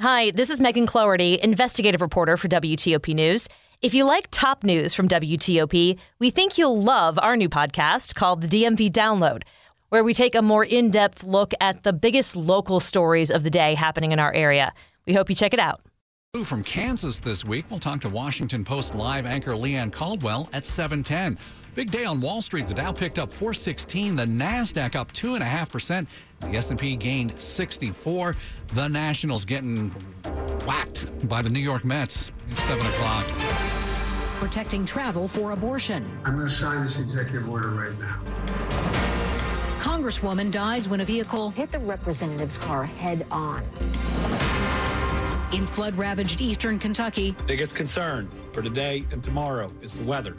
Hi, this is Megan Cloherty, investigative reporter for WTOP News. If you like top news from WTOP, we think you'll love our new podcast called The DMV Download, where we take a more in depth look at the biggest local stories of the day happening in our area. We hope you check it out. From Kansas this week, we'll talk to Washington Post live anchor Leigh Ann Caldwell at 710. Big day on Wall Street. The Dow picked up 416, the NASDAQ up 2.5%, the S&P gained 64. The Nationals getting whacked by the New York Mets at seven o'clock. Protecting travel for abortion. I'm going to sign this executive order right now. Congresswoman dies when a vehicle hit the representative's car head on. In flood ravaged eastern Kentucky. Biggest concern for today and tomorrow is the weather.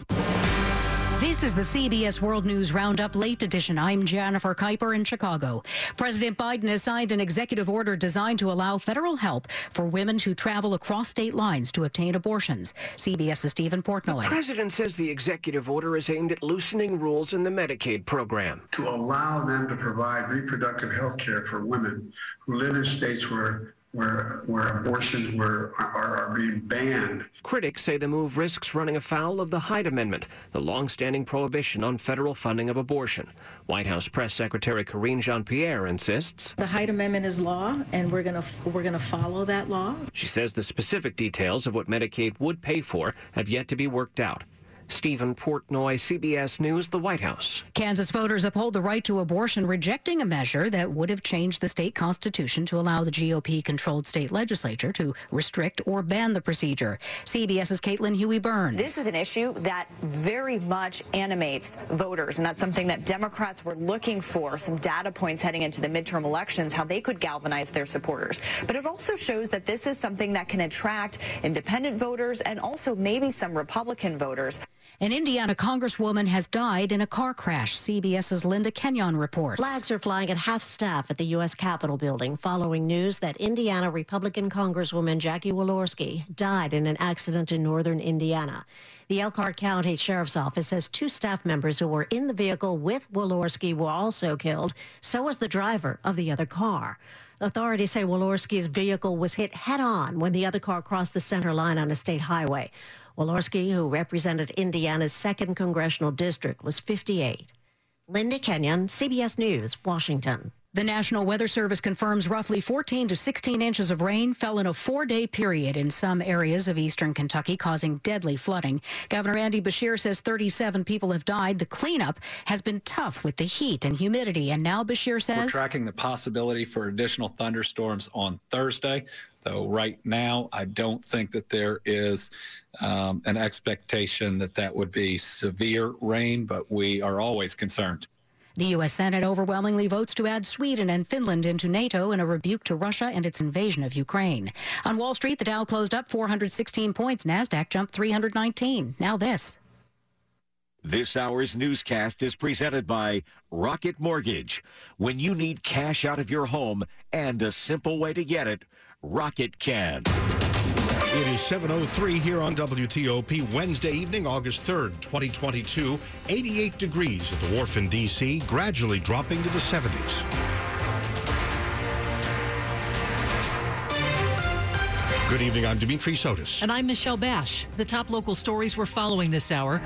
This is the CBS World News Roundup Late Edition. I'm Jennifer Keiper in Chicago. President Biden has signed an executive order designed to allow federal help for women who travel across state lines to obtain abortions. CBS's Stephen Portnoy. The president says the executive order is aimed at loosening rules in the Medicaid program. To allow them to provide reproductive health care for women who live in states where where where abortions were are, are, being banned. Critics say the move risks running afoul of the Hyde Amendment, the long-standing prohibition on federal funding of abortion. White House Press Secretary Karine Jean-Pierre insists the Hyde Amendment is law, and we're going to we're going to follow that law. She says the specific details of what Medicaid would pay for have yet to be worked out. Stephen Portnoy, CBS News, the White House. Kansas voters uphold the right to abortion, rejecting a measure that would have changed the state constitution to allow the GOP controlled state legislature to restrict or ban the procedure. CBS's Caitlin Huey Burns. This is an issue that very much animates voters, and that's something that Democrats were looking for some data points heading into the midterm elections, how they could galvanize their supporters. But it also shows that this is something that can attract independent voters and also maybe some Republican voters. An Indiana congresswoman has died in a car crash. CBS's Linda Kenyon reports. Flags are flying at half staff at the U.S. Capitol building following news that Indiana Republican Congresswoman Jackie Walorski died in an accident in northern Indiana. The Elkhart County Sheriff's Office says two staff members who were in the vehicle with Walorski were also killed. So was the driver of the other car. Authorities say Walorski's vehicle was hit head on when the other car crossed the center line on a state highway. Walorski, who represented Indiana's 2nd Congressional District, was 58. Linda Kenyon, CBS News, Washington. The National Weather Service confirms roughly 14 to 16 inches of rain fell in a four day period in some areas of eastern Kentucky, causing deadly flooding. Governor Andy Beshear says 37 people have died. The cleanup has been tough with the heat and humidity. And now Beshear says We're tracking the possibility for additional thunderstorms on Thursday. Though right now, I don't think that there is um, an expectation that that would be severe rain, but we are always concerned. The U.S. Senate overwhelmingly votes to add Sweden and Finland into NATO in a rebuke to Russia and its invasion of Ukraine. On Wall Street, the Dow closed up 416 points. NASDAQ jumped 319. Now this. This hour's newscast is presented by Rocket Mortgage. When you need cash out of your home and a simple way to get it, Rocket can. It is 7.03 here on WTOP, Wednesday evening, August 3rd, 2022. 88 degrees at the wharf in D.C., gradually dropping to the 70s. Good evening, I'm Dimitri Sotis. And I'm Michelle Basch. The top local stories we're following this hour.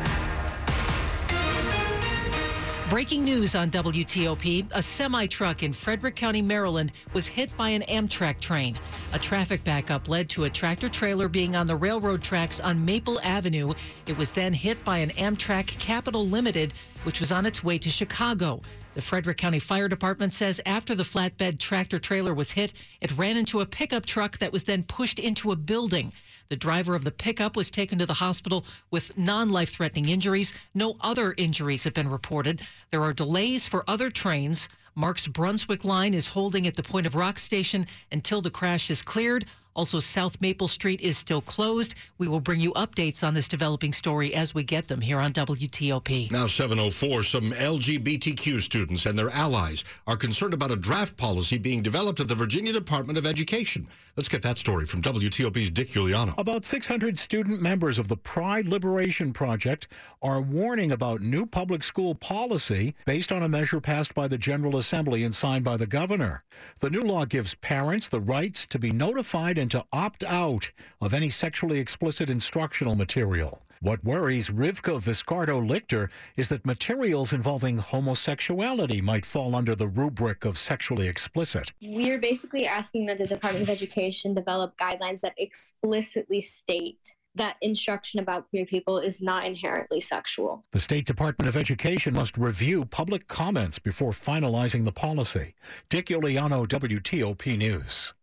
Breaking news on WTOP a semi truck in Frederick County, Maryland was hit by an Amtrak train. A traffic backup led to a tractor trailer being on the railroad tracks on Maple Avenue. It was then hit by an Amtrak Capital Limited, which was on its way to Chicago. The Frederick County Fire Department says after the flatbed tractor trailer was hit, it ran into a pickup truck that was then pushed into a building. The driver of the pickup was taken to the hospital with non life threatening injuries. No other injuries have been reported. There are delays for other trains. MARC's Brunswick line is holding at the Point of Rock station until the crash is cleared. Also, South Maple Street is still closed. We will bring you updates on this developing story as we get them here on WTOP. Now 704, some LGBTQ students and their allies are concerned about a draft policy being developed at the Virginia Department of Education. Let's get that story from WTOP's Dick Uliano. About 600 student members of the Pride Liberation Project are warning about new public school policy based on a measure passed by the General Assembly and signed by the governor. The new law gives parents the rights to be notified and to opt out of any sexually explicit instructional material. What worries Rivka Viscardo Lichter is that materials involving homosexuality might fall under the rubric of sexually explicit. We're basically asking that the Department of Education develop guidelines that explicitly state that instruction about queer people is not inherently sexual. The State Department of Education must review public comments before finalizing the policy. Dick Uliano, WTOP News.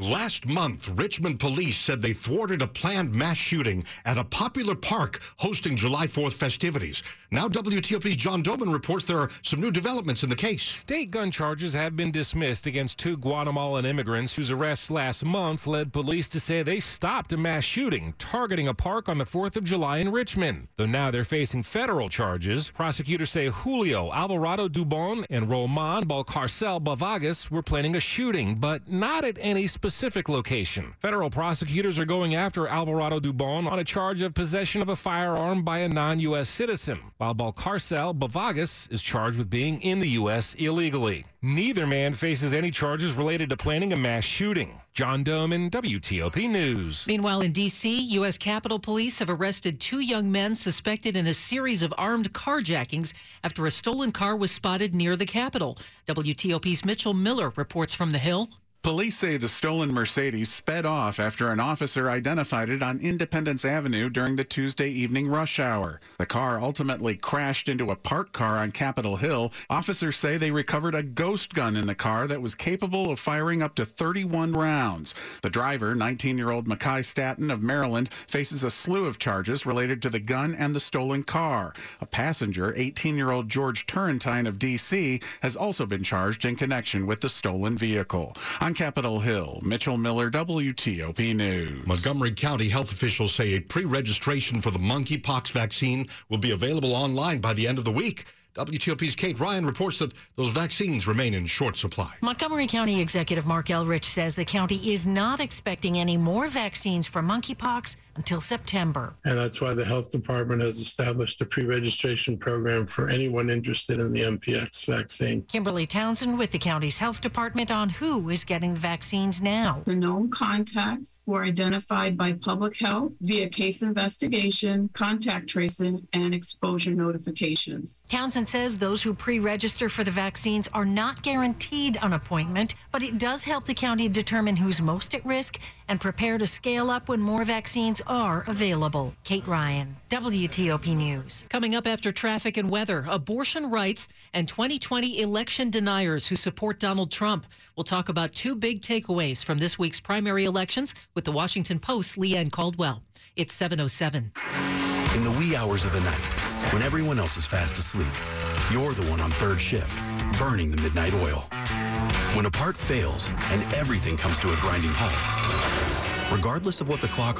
Last month, Richmond police said they thwarted a planned mass shooting at a popular park hosting July 4th festivities. Now, WTOP's John Domen reports there are some new developments in the case. State gun charges have been dismissed against two Guatemalan immigrants whose arrests last month led police to say they stopped a mass shooting targeting a park on the 4th of July in Richmond. Though now they're facing federal charges, prosecutors say Julio Alvarado Dubon and Roman Balcarcel Bavagas were planning a shooting, but not at any specific specific location. Federal prosecutors are going after Alvarado Dubon on a charge of possession of a firearm by a non U.S. citizen, while Balcarcel Bavagas is charged with being in the U.S. illegally. Neither man faces any charges related to planning a mass shooting. John Domen, WTOP News. Meanwhile, in D.C., U.S. Capitol Police have arrested two young men suspected in a series of armed carjackings after a stolen car was spotted near the Capitol. WTOP's Mitchell Miller reports from the Hill. Police say the stolen Mercedes sped off after an officer identified it on Independence Avenue during the Tuesday evening rush hour. The car ultimately crashed into a parked car on Capitol Hill. Officers say they recovered a ghost gun in the car that was capable of firing up to 31 rounds. The driver, 19-year-old Mackay Staton of Maryland, faces a slew of charges related to the gun and the stolen car. A passenger, 18-year-old George Turrentine of D.C., has also been charged in connection with the stolen vehicle. On Capitol Hill, Mitchell Miller, WTOP News. Montgomery County health officials say a pre registration for the monkeypox vaccine will be available online by the end of the week. WTOP's Kate Ryan reports that those vaccines remain in short supply. Montgomery County Executive Marc Elrich says the county is not expecting any more vaccines for monkeypox until September. And that's why the health department has established a pre-registration program for anyone interested in the MPX vaccine. Kimberly Townsend with the county's health department on who is getting the vaccines now. The known contacts were identified by public health via case investigation, contact tracing, and exposure notifications. Townsend says those who pre-register for the vaccines are not guaranteed an appointment, but it does help the county determine who's most at risk and prepare to scale up when more vaccines are available. Kate Ryan, WTOP News. Coming up after traffic and weather, abortion rights and 2020 election deniers who support Donald Trump. We'll talk about two big takeaways from this week's primary elections with the Washington Post's Leigh Ann Caldwell. It's 707. In the wee hours of the night, when everyone else is fast asleep, you're the one on third shift, burning the midnight oil. When a part fails and everything comes to a grinding halt, regardless of what the clock